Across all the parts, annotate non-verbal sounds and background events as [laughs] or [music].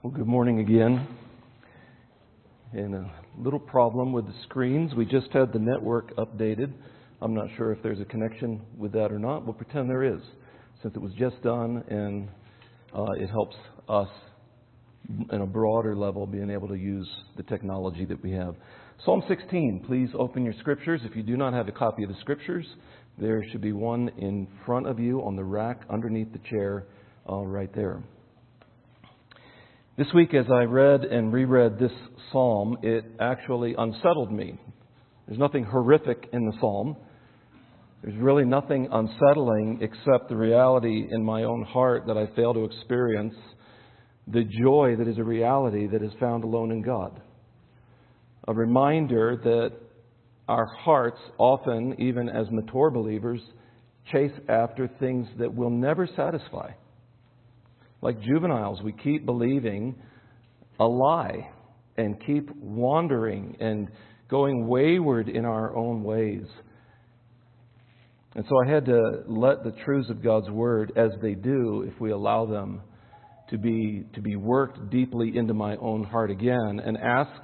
Well, good morning again. And a little problem with the screens. We just had the network updated. I'm not sure if there's a connection with that or not. We'll pretend there is, since it was just done and uh, it helps us in a broader level being able to use the technology that we have. Psalm 16, please open your scriptures. If you do not have a copy of the scriptures, there should be one in front of you on the rack underneath the chair uh, right there. This week, as I read and reread this psalm, it actually unsettled me. There's nothing horrific in the psalm. There's really nothing unsettling except the reality in my own heart that I fail to experience the joy that is a reality that is found alone in God. A reminder that our hearts, often, even as mature believers, chase after things that will never satisfy. Like juveniles, we keep believing a lie and keep wandering and going wayward in our own ways. And so I had to let the truths of God's Word, as they do, if we allow them to be, to be worked deeply into my own heart again, and ask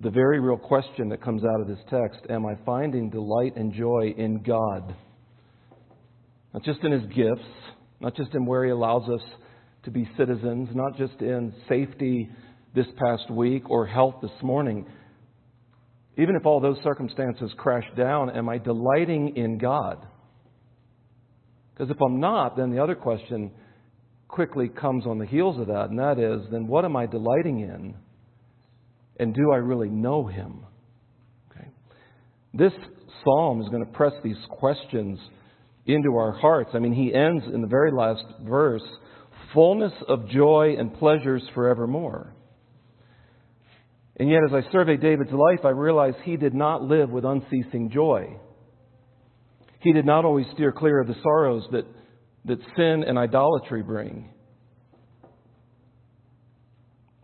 the very real question that comes out of this text Am I finding delight and joy in God? Not just in His gifts, not just in where He allows us to be citizens, not just in safety this past week or health this morning. Even if all those circumstances crash down, am I delighting in God? Because if I'm not, then the other question quickly comes on the heels of that, and that is then what am I delighting in? And do I really know Him? Okay. This psalm is going to press these questions into our hearts. I mean, he ends in the very last verse fullness of joy and pleasures forevermore. And yet, as I survey David's life, I realize he did not live with unceasing joy. He did not always steer clear of the sorrows that, that sin and idolatry bring.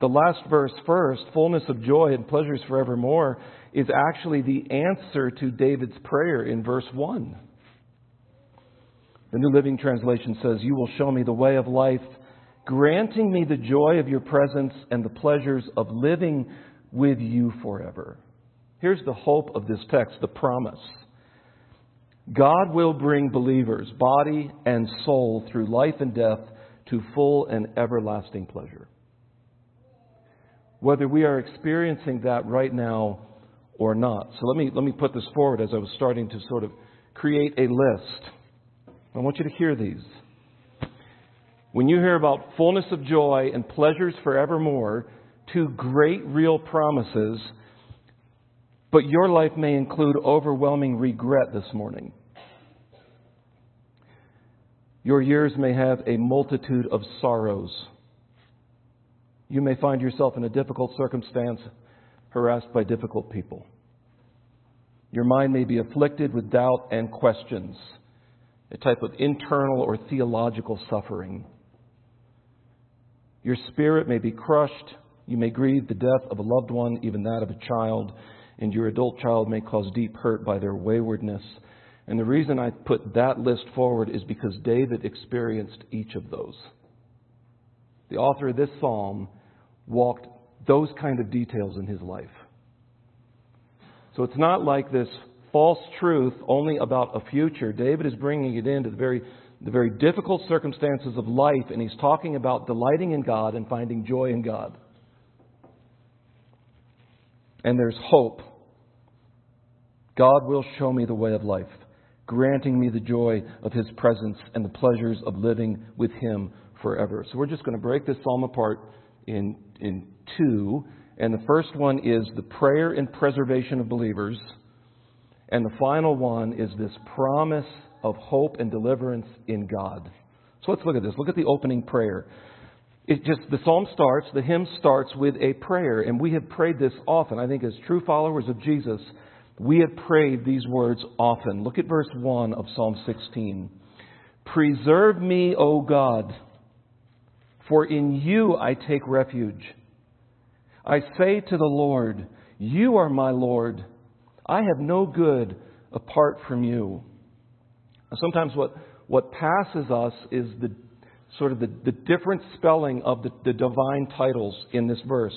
The last verse first, fullness of joy and pleasures forevermore, is actually the answer to David's prayer in verse 1. The New Living Translation says, You will show me the way of life granting me the joy of your presence and the pleasures of living with you forever. Here's the hope of this text, the promise. God will bring believers, body and soul, through life and death to full and everlasting pleasure. Whether we are experiencing that right now or not. So let me, let me put this forward as I was starting to sort of create a list. I want you to hear these. When you hear about fullness of joy and pleasures forevermore, two great real promises, but your life may include overwhelming regret this morning. Your years may have a multitude of sorrows. You may find yourself in a difficult circumstance, harassed by difficult people. Your mind may be afflicted with doubt and questions, a type of internal or theological suffering. Your spirit may be crushed. You may grieve the death of a loved one, even that of a child, and your adult child may cause deep hurt by their waywardness. And the reason I put that list forward is because David experienced each of those. The author of this psalm walked those kind of details in his life. So it's not like this false truth only about a future. David is bringing it into the very the very difficult circumstances of life, and he's talking about delighting in God and finding joy in God. And there's hope. God will show me the way of life, granting me the joy of his presence and the pleasures of living with him forever. So we're just going to break this psalm apart in, in two. And the first one is the prayer and preservation of believers. And the final one is this promise of hope and deliverance in God. So let's look at this. Look at the opening prayer. It just the psalm starts, the hymn starts with a prayer, and we have prayed this often. I think as true followers of Jesus, we have prayed these words often. Look at verse 1 of Psalm 16. Preserve me, O God, for in you I take refuge. I say to the Lord, You are my Lord. I have no good apart from you. Sometimes what, what passes us is the sort of the, the different spelling of the, the divine titles in this verse.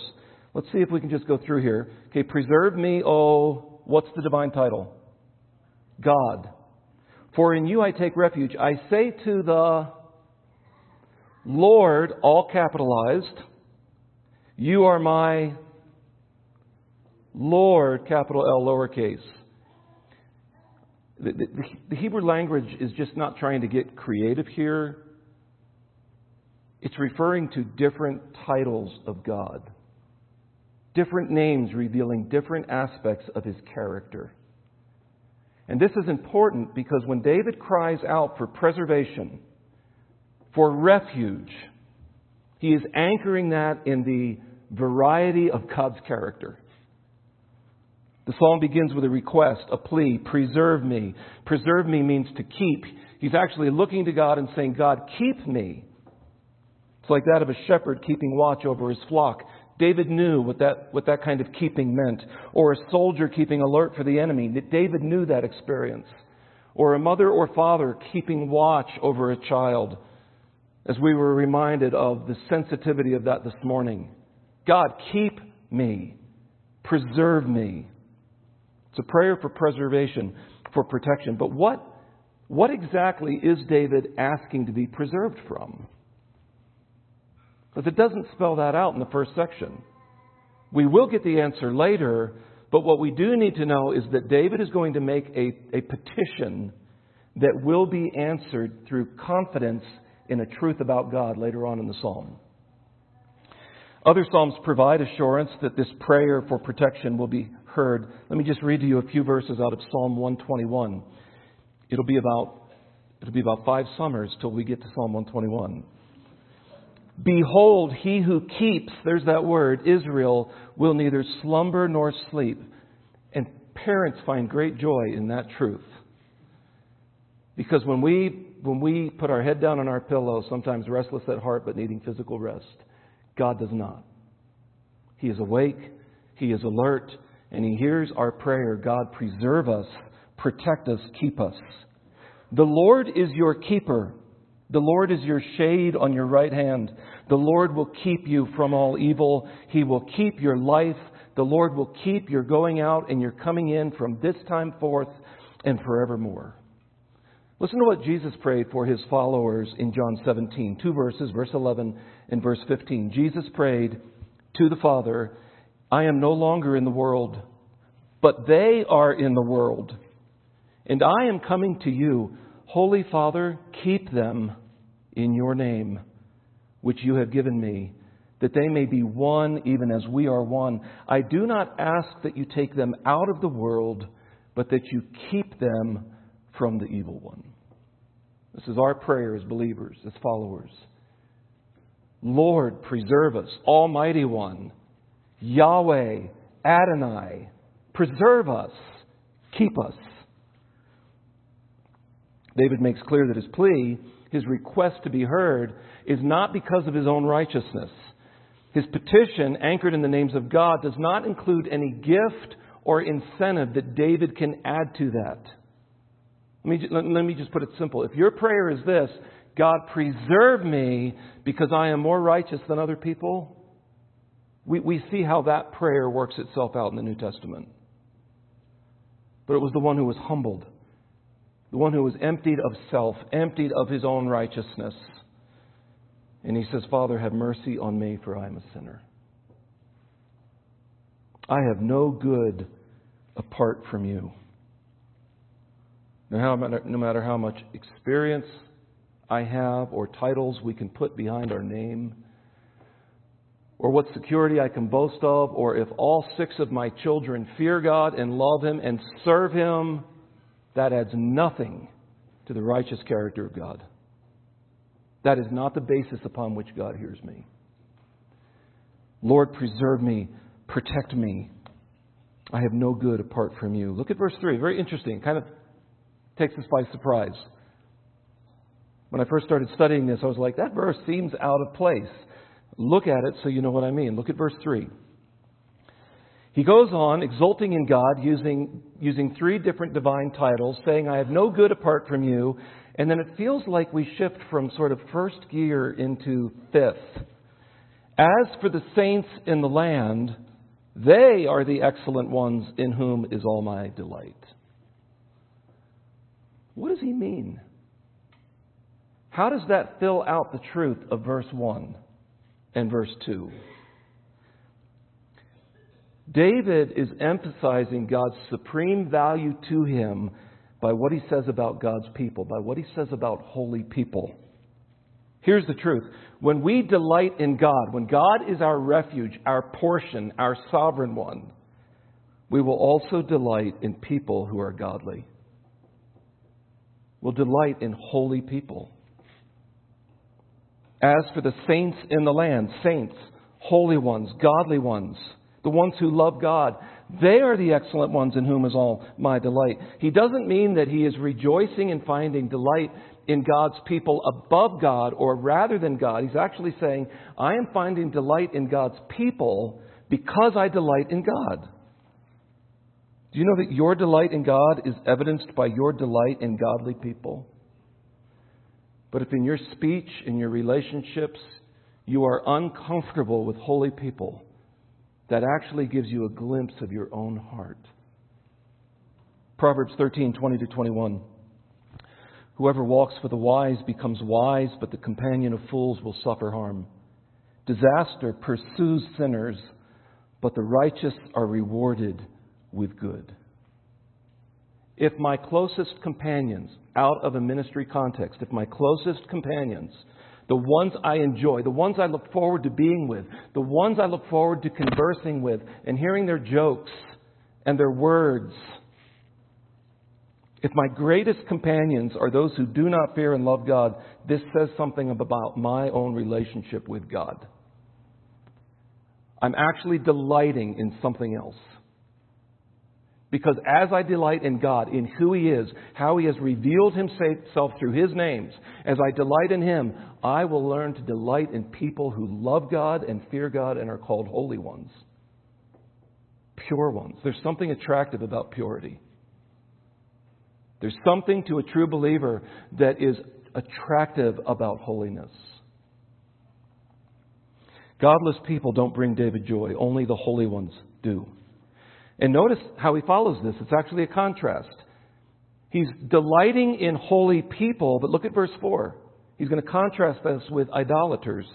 Let's see if we can just go through here. Okay, preserve me, oh, what's the divine title? God. For in you I take refuge. I say to the Lord, all capitalized, you are my Lord, capital L, lowercase. The, Hebrew language is just not trying to get creative here. It's referring to different titles of God, different names revealing different aspects of his character. And this is important because when David cries out for preservation, for refuge, he is anchoring that in the variety of God's character. The psalm begins with a request, a plea, preserve me. Preserve me means to keep. He's actually looking to God and saying, God, keep me. It's like that of a shepherd keeping watch over his flock. David knew what that, what that kind of keeping meant. Or a soldier keeping alert for the enemy. David knew that experience. Or a mother or father keeping watch over a child. As we were reminded of the sensitivity of that this morning. God, keep me. Preserve me. It's a prayer for preservation, for protection. But what, what exactly is David asking to be preserved from? Because it doesn't spell that out in the first section. We will get the answer later, but what we do need to know is that David is going to make a, a petition that will be answered through confidence in a truth about God later on in the psalm. Other psalms provide assurance that this prayer for protection will be Let me just read to you a few verses out of Psalm 121. It'll be about it'll be about 5 summers till we get to Psalm 121. Behold, he who keeps, there's that word, Israel, will neither slumber nor sleep. And parents find great joy in that truth. Because when we, when we put our head down on our pillow, sometimes restless at heart but needing physical rest, God does not. He is awake, He is alert, and He hears our prayer God, preserve us, protect us, keep us. The Lord is your keeper. The Lord is your shade on your right hand. The Lord will keep you from all evil. He will keep your life. The Lord will keep your going out and your coming in from this time forth and forevermore. Listen to what Jesus prayed for his followers in John 17. Two verses, verse 11 and verse 15. Jesus prayed to the Father, I am no longer in the world, but they are in the world. And I am coming to you. Holy Father, keep them in your name, which you have given me, that they may be one even as we are one. I do not ask that you take them out of the world, but that you keep them from the evil one. This is our prayer as believers, as followers. Lord, preserve us, Almighty One, Yahweh, Adonai, preserve us, keep us. David makes clear that his plea, his request to be heard, is not because of his own righteousness. His petition, anchored in the names of God, does not include any gift or incentive that David can add to that. Let me, let me just put it simple. If your prayer is this, God, preserve me because I am more righteous than other people, we, we see how that prayer works itself out in the New Testament. But it was the one who was humbled, the one who was emptied of self, emptied of his own righteousness. And he says, Father, have mercy on me, for I am a sinner. I have no good apart from you. No matter, no matter how much experience I have or titles we can put behind our name, or what security I can boast of, or if all six of my children fear God and love Him and serve Him, that adds nothing to the righteous character of God. That is not the basis upon which God hears me. Lord, preserve me, protect me. I have no good apart from you. Look at verse 3. Very interesting. Kind of takes us by surprise. When I first started studying this, I was like, that verse seems out of place. Look at it so you know what I mean. Look at verse 3. He goes on exulting in God using, using three different divine titles, saying, I have no good apart from you. And then it feels like we shift from sort of first gear into fifth. As for the saints in the land, they are the excellent ones in whom is all my delight. What does he mean? How does that fill out the truth of verse 1 and verse 2? David is emphasizing God's supreme value to him by what he says about God's people, by what he says about holy people. Here's the truth. When we delight in God, when God is our refuge, our portion, our sovereign one, we will also delight in people who are godly. We'll delight in holy people. As for the saints in the land, saints, holy ones, godly ones, the ones who love God, they are the excellent ones in whom is all my delight. He doesn't mean that he is rejoicing and finding delight in God's people above God or rather than God. He's actually saying, I am finding delight in God's people because I delight in God. Do you know that your delight in God is evidenced by your delight in godly people? But if in your speech, in your relationships, you are uncomfortable with holy people, that actually gives you a glimpse of your own heart. Proverbs 13, 20 to 21. Whoever walks for the wise becomes wise, but the companion of fools will suffer harm. Disaster pursues sinners, but the righteous are rewarded with good. If my closest companions, out of a ministry context, if my closest companions, the ones I enjoy, the ones I look forward to being with, the ones I look forward to conversing with and hearing their jokes and their words, if my greatest companions are those who do not fear and love God, this says something about my own relationship with God. I'm actually delighting in something else. Because as I delight in God, in who He is, how He has revealed Himself through His names, as I delight in Him, I will learn to delight in people who love God and fear God and are called holy ones. Pure ones. There's something attractive about purity. There's something to a true believer that is attractive about holiness. Godless people don't bring David joy, only the holy ones do. And notice how he follows this. It's actually a contrast. He's delighting in holy people, but look at verse 4. He's going to contrast this with idolaters.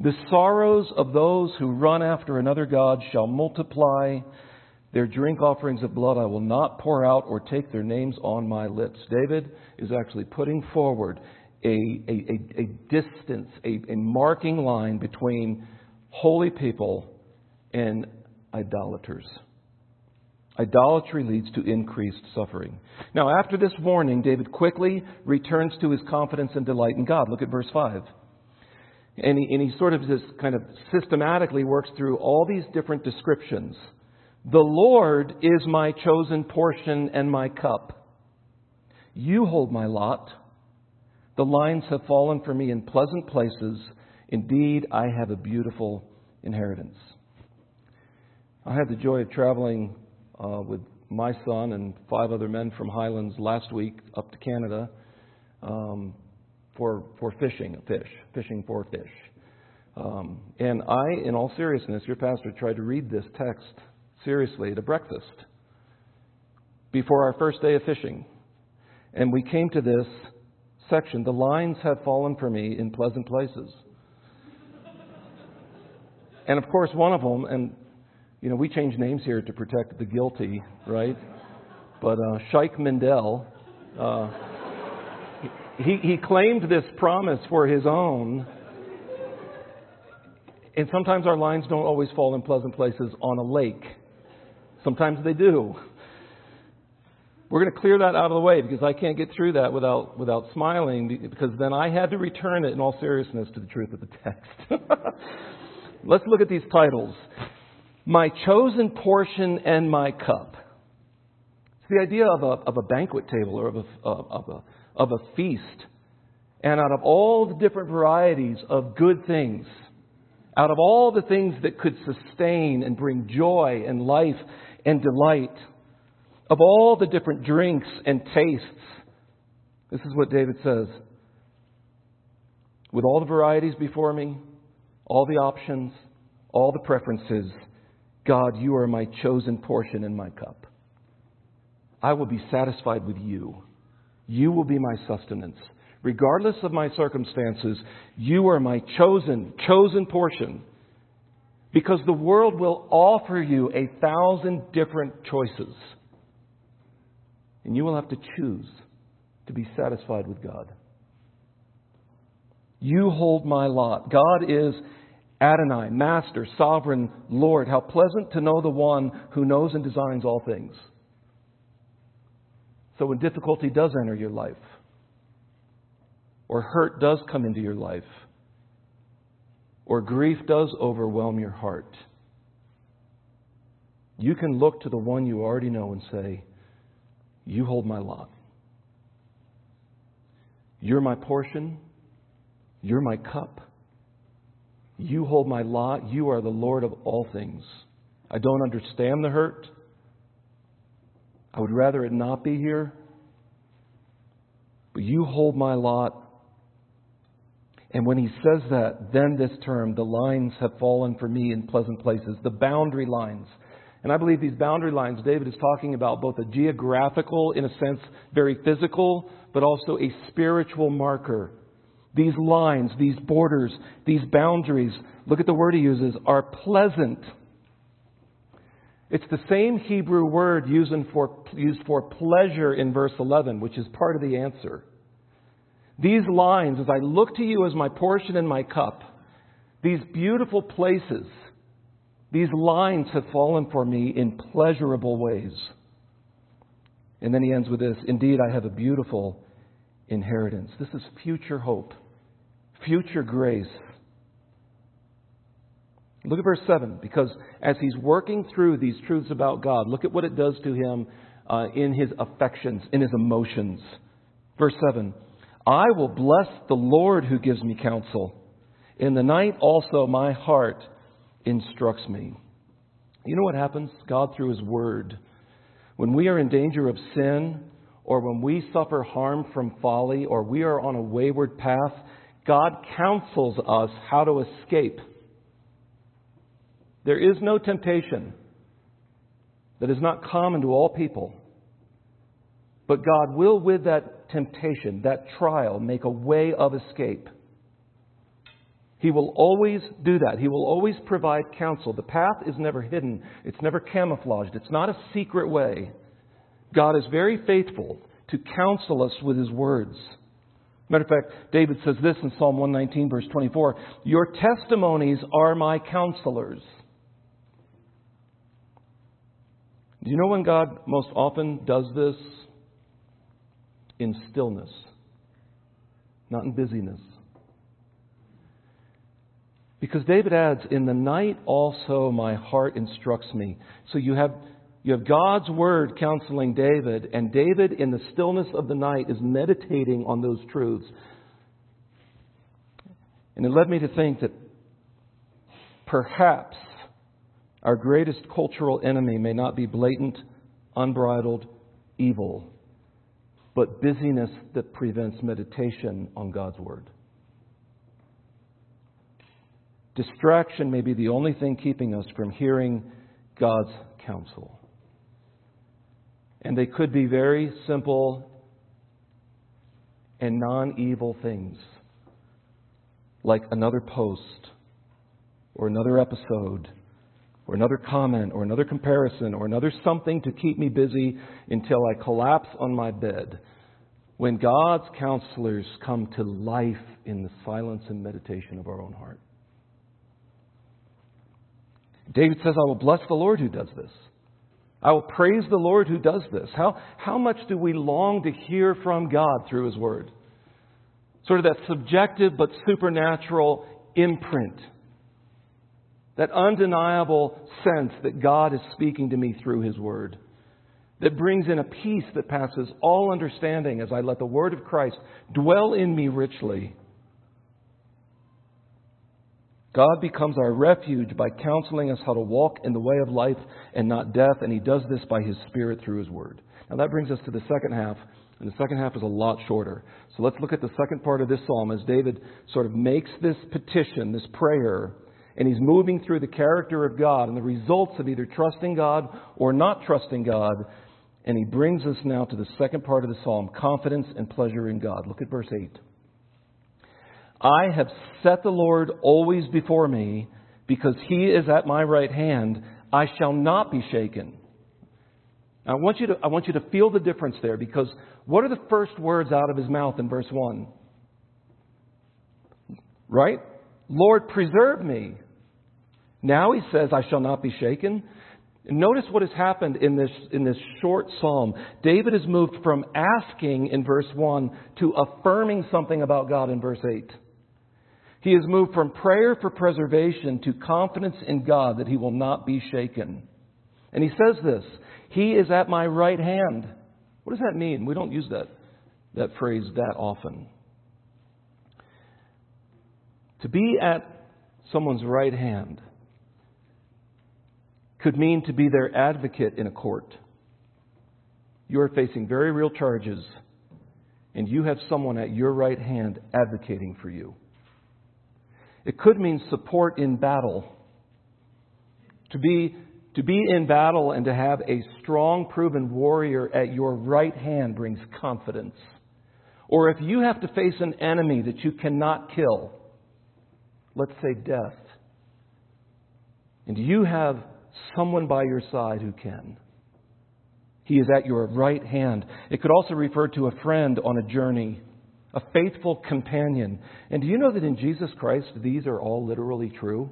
The sorrows of those who run after another God shall multiply. Their drink offerings of blood I will not pour out or take their names on my lips. David is actually putting forward a, a, a, a distance, a, a marking line between holy people and idolaters. Idolatry leads to increased suffering. Now, after this warning, David quickly returns to his confidence and delight in God. Look at verse 5. And he, and he sort of just kind of systematically works through all these different descriptions the Lord is my chosen portion and my cup. You hold my lot. The lines have fallen for me in pleasant places. Indeed, I have a beautiful inheritance. I had the joy of traveling uh, with my son and five other men from Highlands last week up to Canada um, for for fishing, fish, fishing for fish. Um, and I, in all seriousness, your pastor tried to read this text seriously at a breakfast before our first day of fishing. And we came to this section The lines have fallen for me in pleasant places. and of course, one of them, and you know, we change names here to protect the guilty, right? But uh, Shaikh Mindell, uh, he, he claimed this promise for his own. And sometimes our lines don't always fall in pleasant places on a lake. Sometimes they do. We're going to clear that out of the way because I can't get through that without, without smiling because then I had to return it in all seriousness to the truth of the text. [laughs] Let's look at these titles My chosen portion and my cup. It's the idea of a, of a banquet table or of a, of, a, of a feast. And out of all the different varieties of good things, out of all the things that could sustain and bring joy and life and delight, of all the different drinks and tastes, This is what David says. With all the varieties before me, all the options, all the preferences, God, you are my chosen portion in my cup. I will be satisfied with you. You will be my sustenance. Regardless of my circumstances, you are my chosen, chosen portion. Because the world will offer you a thousand different choices. And you will have to choose to be satisfied with God. You hold my lot. God is Adonai, Master, Sovereign, Lord. How pleasant to know the one who knows and designs all things. So when difficulty does enter your life, or hurt does come into your life, or grief does overwhelm your heart, you can look to the one you already know and say, You hold my lot. You're my portion. You're my cup. You hold my lot. You are the Lord of all things. I don't understand the hurt. I would rather it not be here. But you hold my lot. And when he says that, then this term, the lines have fallen for me in pleasant places, the boundary lines. And I believe these boundary lines, David is talking about both a geographical, in a sense, very physical, but also a spiritual marker. These lines, these borders, these boundaries, look at the word he uses, are pleasant. It's the same Hebrew word used for, used for pleasure in verse 11, which is part of the answer. These lines, as I look to you as my portion and my cup, these beautiful places, these lines have fallen for me in pleasurable ways. And then he ends with this Indeed, I have a beautiful inheritance. This is future hope, future grace. Look at verse 7, because as he's working through these truths about God, look at what it does to him uh, in his affections, in his emotions. Verse 7 I will bless the Lord who gives me counsel. In the night also my heart instructs me. You know what happens? God, through His Word, when we are in danger of sin, or when we suffer harm from folly, or we are on a wayward path, God counsels us how to escape. There is no temptation that is not common to all people. But God will, with that temptation, that trial, make a way of escape. He will always do that. He will always provide counsel. The path is never hidden, it's never camouflaged, it's not a secret way. God is very faithful to counsel us with His words. Matter of fact, David says this in Psalm 119, verse 24 Your testimonies are my counselors. Do you know when God most often does this? In stillness, not in busyness. Because David adds, In the night also my heart instructs me. So you have, you have God's word counseling David, and David, in the stillness of the night, is meditating on those truths. And it led me to think that perhaps our greatest cultural enemy may not be blatant, unbridled evil, but busyness that prevents meditation on God's Word. Distraction may be the only thing keeping us from hearing God's counsel. And they could be very simple and non evil things, like another post, or another episode, or another comment, or another comparison, or another something to keep me busy until I collapse on my bed. When God's counselors come to life in the silence and meditation of our own heart. David says, I will bless the Lord who does this. I will praise the Lord who does this. How, how much do we long to hear from God through His Word? Sort of that subjective but supernatural imprint. That undeniable sense that God is speaking to me through His Word. That brings in a peace that passes all understanding as I let the Word of Christ dwell in me richly. God becomes our refuge by counseling us how to walk in the way of life and not death, and He does this by His Spirit through His Word. Now that brings us to the second half And the second half is a lot shorter. So let's look at the second part of this psalm as David sort of makes this petition, this prayer, and he's moving through the character of God and the results of either trusting God or not trusting God. And he brings us now to the second part of the psalm confidence and pleasure in God. Look at verse 8. I have set the Lord always before me because he is at my right hand. I shall not be shaken. I want you to, I want you to feel the difference there because what are the first words out of his mouth in verse 1? Right? Lord, preserve me. Now he says, I shall not be shaken. Notice what has happened in this, in this short psalm. David has moved from asking in verse 1 to affirming something about God in verse 8. He has moved from prayer for preservation to confidence in God that he will not be shaken. And he says this He is at my right hand. What does that mean? We don't use that, that phrase that often. To be at someone's right hand could mean to be their advocate in a court. You are facing very real charges, and you have someone at your right hand advocating for you. It could mean support in battle. To be, to be in battle and to have a strong, proven warrior at your right hand brings confidence. Or if you have to face an enemy that you cannot kill, let's say death, and you have someone by your side who can. He is at your right hand. It could also refer to a friend on a journey, a faithful companion. And do you know that in Jesus Christ, these are all literally true?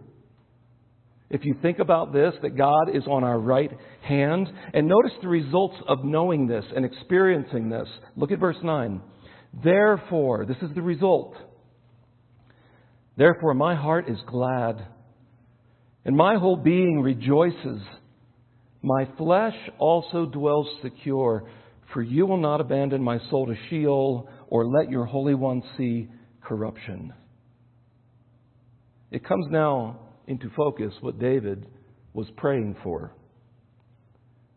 If you think about this, that God is on our right hand, and notice the results of knowing this and experiencing this. Look at verse 9. Therefore, this is the result. Therefore, my heart is glad and my whole being rejoices. My flesh also dwells secure, for you will not abandon my soul to Sheol or let your Holy One see corruption. It comes now into focus what David was praying for.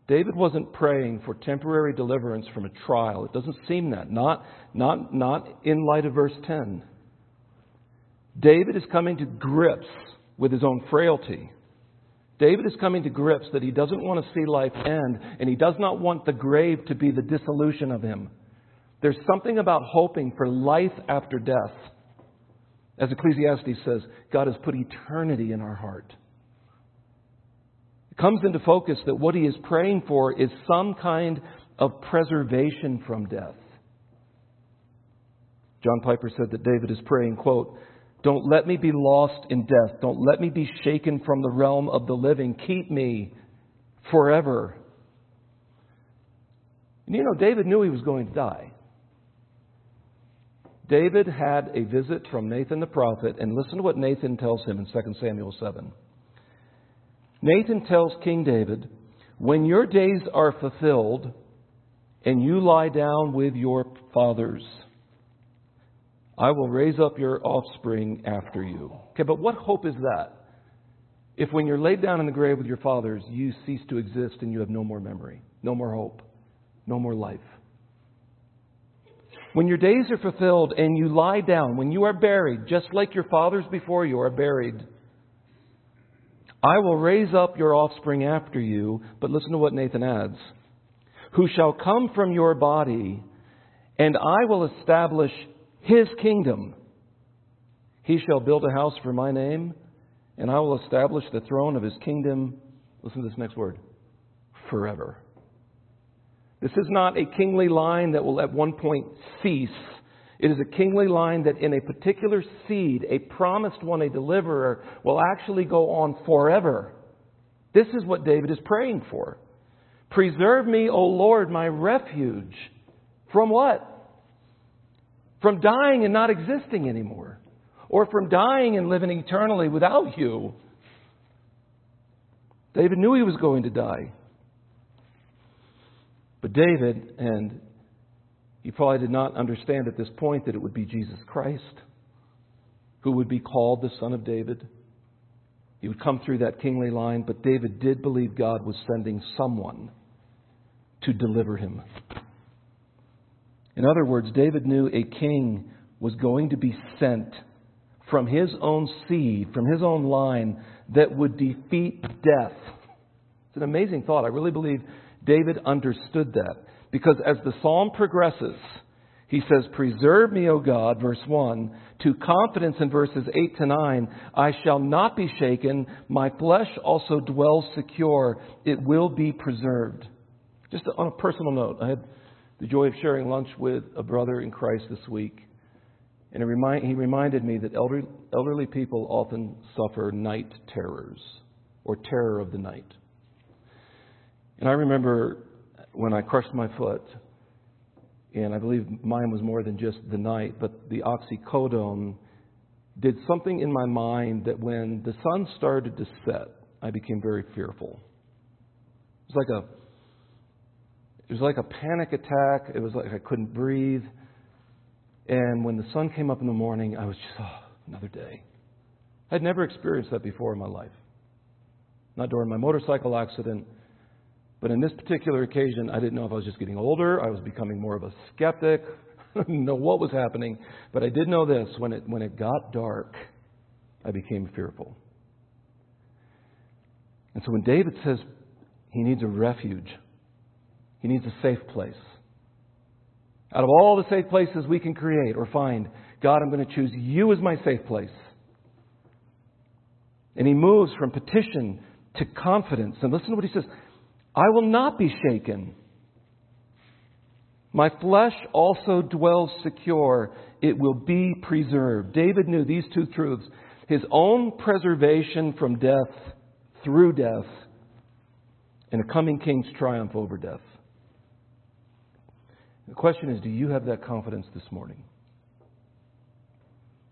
David wasn't praying for temporary deliverance from a trial. It doesn't seem that. Not, not, not in light of verse 10. David is coming to grips with his own frailty. David is coming to grips that he doesn't want to see life end, and he does not want the grave to be the dissolution of him. There's something about hoping for life after death. As Ecclesiastes says, God has put eternity in our heart. It comes into focus that what he is praying for is some kind of preservation from death. John Piper said that David is praying, quote, don't let me be lost in death. Don't let me be shaken from the realm of the living. Keep me forever. And you know, David knew he was going to die. David had a visit from Nathan the prophet, and listen to what Nathan tells him in 2 Samuel 7. Nathan tells King David, When your days are fulfilled and you lie down with your fathers, I will raise up your offspring after you. Okay, but what hope is that? If when you're laid down in the grave with your fathers, you cease to exist and you have no more memory, no more hope, no more life. When your days are fulfilled and you lie down, when you are buried, just like your fathers before you are buried, I will raise up your offspring after you. But listen to what Nathan adds who shall come from your body, and I will establish his kingdom. He shall build a house for my name, and I will establish the throne of his kingdom. Listen to this next word forever. This is not a kingly line that will at one point cease. It is a kingly line that in a particular seed, a promised one, a deliverer, will actually go on forever. This is what David is praying for. Preserve me, O Lord, my refuge. From what? from dying and not existing anymore, or from dying and living eternally without you. David knew he was going to die. But David, and he probably did not understand at this point that it would be Jesus Christ who would be called the Son of David. He would come through that kingly line, but David did believe God was sending someone to deliver him. In other words, David knew a king was going to be sent from his own seed, from his own line, that would defeat death. It's an amazing thought. I really believe David understood that. Because as the psalm progresses, he says, Preserve me, O God, verse 1, to confidence in verses 8 to 9. I shall not be shaken. My flesh also dwells secure. It will be preserved. Just on a personal note, I had the joy of sharing lunch with a brother in Christ this week. And he reminded me that elder, elderly people often suffer night terrors or terror of the night. And I remember when I crushed my foot, and I believe mine was more than just the night, but the oxycodone did something in my mind that when the sun started to set, I became very fearful. It was like a it was like a panic attack. It was like I couldn't breathe. And when the sun came up in the morning, I was just, oh, another day. I'd never experienced that before in my life. Not during my motorcycle accident, but in this particular occasion, I didn't know if I was just getting older. I was becoming more of a skeptic. [laughs] I didn't know what was happening. But I did know this when it, when it got dark, I became fearful. And so when David says he needs a refuge, he needs a safe place. Out of all the safe places we can create or find, God, I'm going to choose you as my safe place. And he moves from petition to confidence. And listen to what he says I will not be shaken. My flesh also dwells secure. It will be preserved. David knew these two truths his own preservation from death through death, and a coming king's triumph over death. The question is do you have that confidence this morning?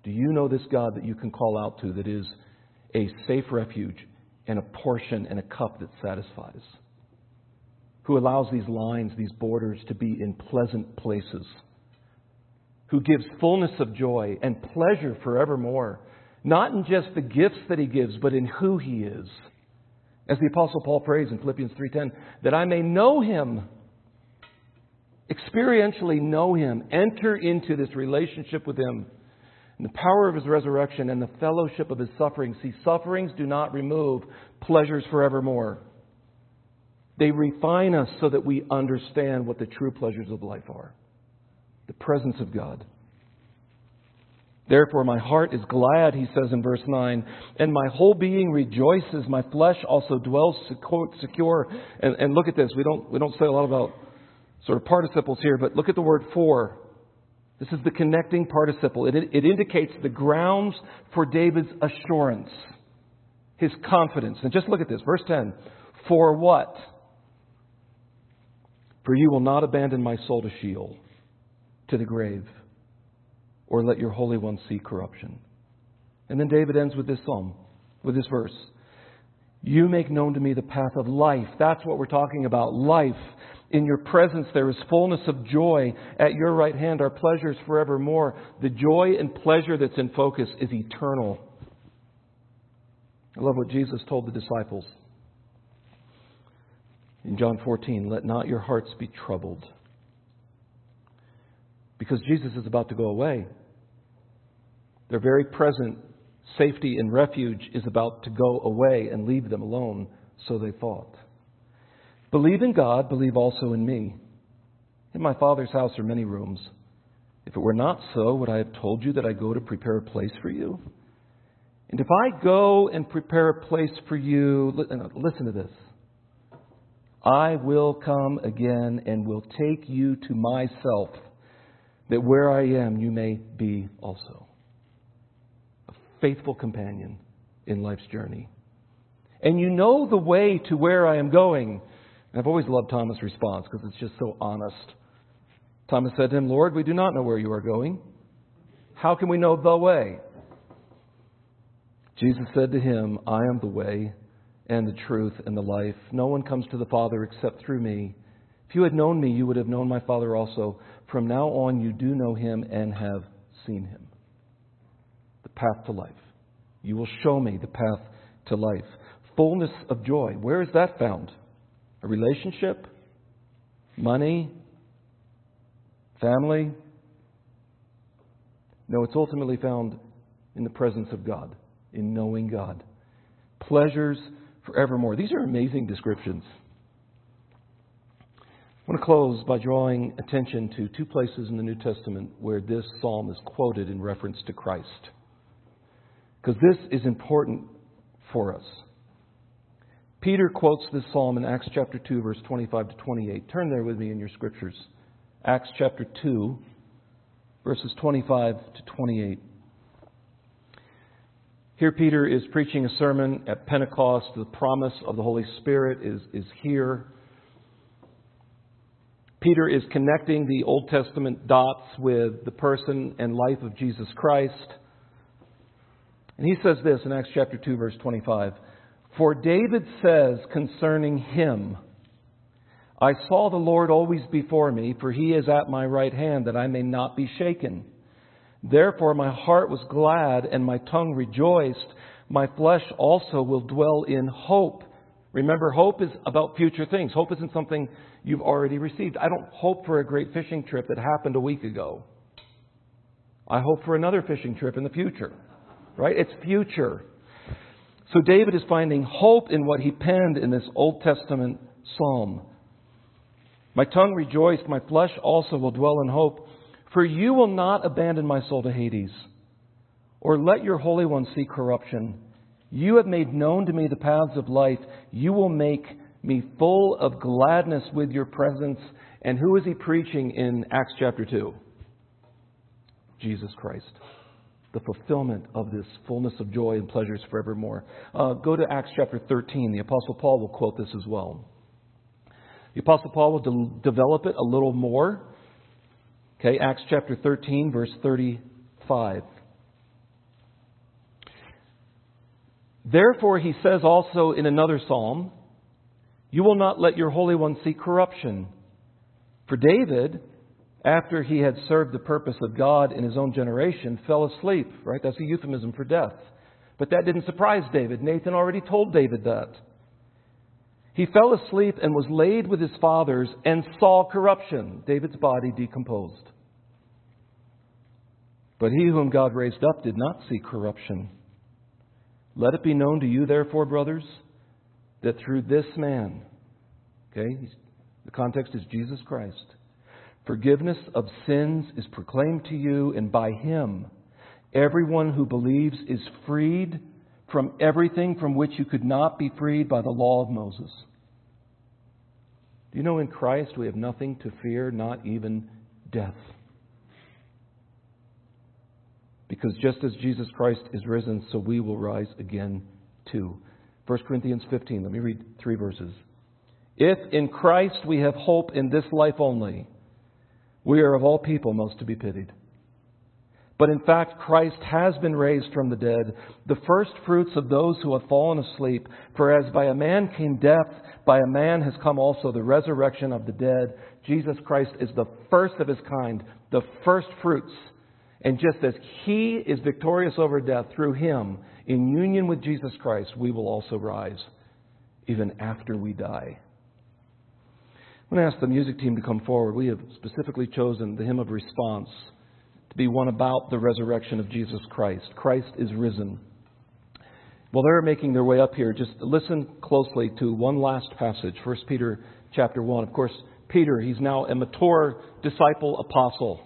Do you know this God that you can call out to that is a safe refuge and a portion and a cup that satisfies? Who allows these lines, these borders to be in pleasant places? Who gives fullness of joy and pleasure forevermore, not in just the gifts that he gives, but in who he is. As the apostle Paul prays in Philippians 3:10, that I may know him experientially know Him, enter into this relationship with Him, and the power of His resurrection and the fellowship of His sufferings. See, sufferings do not remove pleasures forevermore. They refine us so that we understand what the true pleasures of life are the presence of God. Therefore, my heart is glad, he says in verse 9, and my whole being rejoices. My flesh also dwells secure. And, and look at this. We don't, we don't say a lot about sort of participles here, but look at the word for. This is the connecting participle. It, it indicates the grounds for David's assurance, his confidence. And just look at this, verse 10. For what? For you will not abandon my soul to Sheol, to the grave, or let your Holy One see corruption. And then David ends with this psalm, with this verse. You make known to me the path of life. That's what we're talking about. Life. In your presence there is fullness of joy. At your right hand are pleasures forevermore. The joy and pleasure that's in focus is eternal. I love what Jesus told the disciples. In John 14, let not your hearts be troubled. Because Jesus is about to go away. Their very present safety and refuge is about to go away and leave them alone, so they thought. Believe in God, believe also in me. In my Father's house are many rooms. If it were not so, would I have told you that I go to prepare a place for you? And if I go and prepare a place for you, uh, listen to this. I will come again and will take you to myself, that where I am you may be also. A faithful companion in life's journey. And you know the way to where I am going. And I've always loved Thomas' response because it's just so honest. Thomas said to him, Lord, we do not know where you are going. How can we know the way? Jesus said to him, I am the way and the truth and the life. No one comes to the Father except through me. If you had known me, you would have known my Father also. From now on, you do know him and have seen him. The path to life. You will show me the path to life. Fullness of joy. Where is that found? A relationship? Money? Family? No, it's ultimately found in the presence of God, in knowing God. Pleasures forevermore. These are amazing descriptions. I want to close by drawing attention to two places in the New Testament where this psalm is quoted in reference to Christ. Because this is important for us. Peter quotes this psalm in Acts chapter 2, verse 25 to 28. Turn there with me in your scriptures. Acts chapter 2, verses 25 to 28. Here, Peter is preaching a sermon at Pentecost. The promise of the Holy Spirit is, is here. Peter is connecting the Old Testament dots with the person and life of Jesus Christ. And he says this in Acts chapter 2, verse 25 For David says concerning him, I saw the Lord always before me, for he is at my right hand, that I may not be shaken. Therefore my heart was glad, and my tongue rejoiced. My flesh also will dwell in hope. Remember, hope is about future things. Hope isn't something you've already received. I don't hope for a great fishing trip that happened a week ago. I hope for another fishing trip in the future. Right? It's future. So David is finding hope in what he penned in this Old Testament psalm. My tongue rejoiced, my flesh also will dwell in hope. For you will not abandon my soul to Hades, or let your Holy One see corruption. You have made known to me the paths of life. You will make me full of gladness with your presence. And who is he preaching in Acts chapter 2? Jesus Christ. The fulfillment of this fullness of joy and pleasures forevermore. Uh, go to Acts chapter 13. The Apostle Paul will quote this as well. The Apostle Paul will de- develop it a little more. Okay, Acts chapter 13, verse 35. Therefore, he says also in another psalm, You will not let your Holy One see corruption. For David, after he had served the purpose of God in his own generation, fell asleep, right? That's a euphemism for death. But that didn't surprise David. Nathan already told David that. He fell asleep and was laid with his fathers and saw corruption, David's body decomposed. But he whom God raised up did not see corruption. Let it be known to you, therefore, brothers, that through this man, okay, the context is Jesus Christ, forgiveness of sins is proclaimed to you, and by him, everyone who believes is freed from everything from which you could not be freed by the law of Moses. Do you know in Christ we have nothing to fear, not even death? Because just as Jesus Christ is risen, so we will rise again too. 1 Corinthians 15, let me read three verses. If in Christ we have hope in this life only, we are of all people most to be pitied. But in fact, Christ has been raised from the dead, the first fruits of those who have fallen asleep. For as by a man came death, by a man has come also the resurrection of the dead. Jesus Christ is the first of his kind, the first fruits. And just as he is victorious over death through him, in union with Jesus Christ, we will also rise, even after we die. I'm going to ask the music team to come forward. We have specifically chosen the hymn of response be one about the resurrection of Jesus Christ. Christ is risen. While they're making their way up here, just listen closely to one last passage, 1 Peter chapter 1. Of course, Peter, he's now a mature disciple apostle.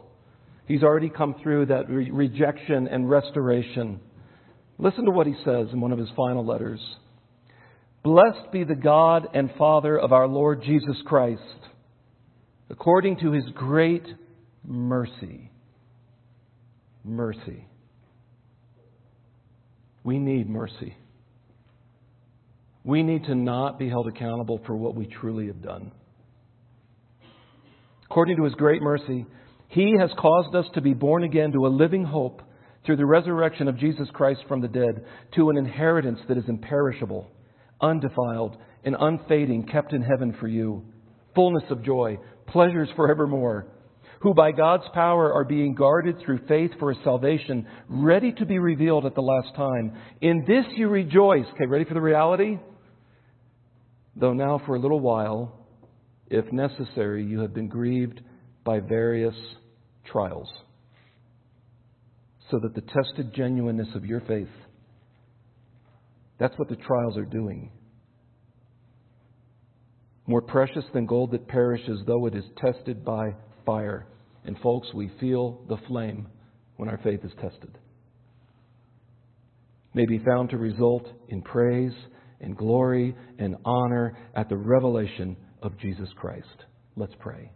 He's already come through that re- rejection and restoration. Listen to what he says in one of his final letters. Blessed be the God and Father of our Lord Jesus Christ, according to his great mercy mercy. We need mercy. We need to not be held accountable for what we truly have done. According to his great mercy, he has caused us to be born again to a living hope through the resurrection of Jesus Christ from the dead, to an inheritance that is imperishable, undefiled, and unfading, kept in heaven for you, fullness of joy, pleasures forevermore who by God's power are being guarded through faith for a salvation, ready to be revealed at the last time. In this you rejoice. Okay, ready for the reality? Though now for a little while, if necessary, you have been grieved by various trials so that the tested genuineness of your faith, that's what the trials are doing. More precious than gold that perishes, though it is tested by fire. And folks, we feel the flame when our faith is tested. May be found to result in praise and glory and honor at the revelation of Jesus Christ. Let's pray.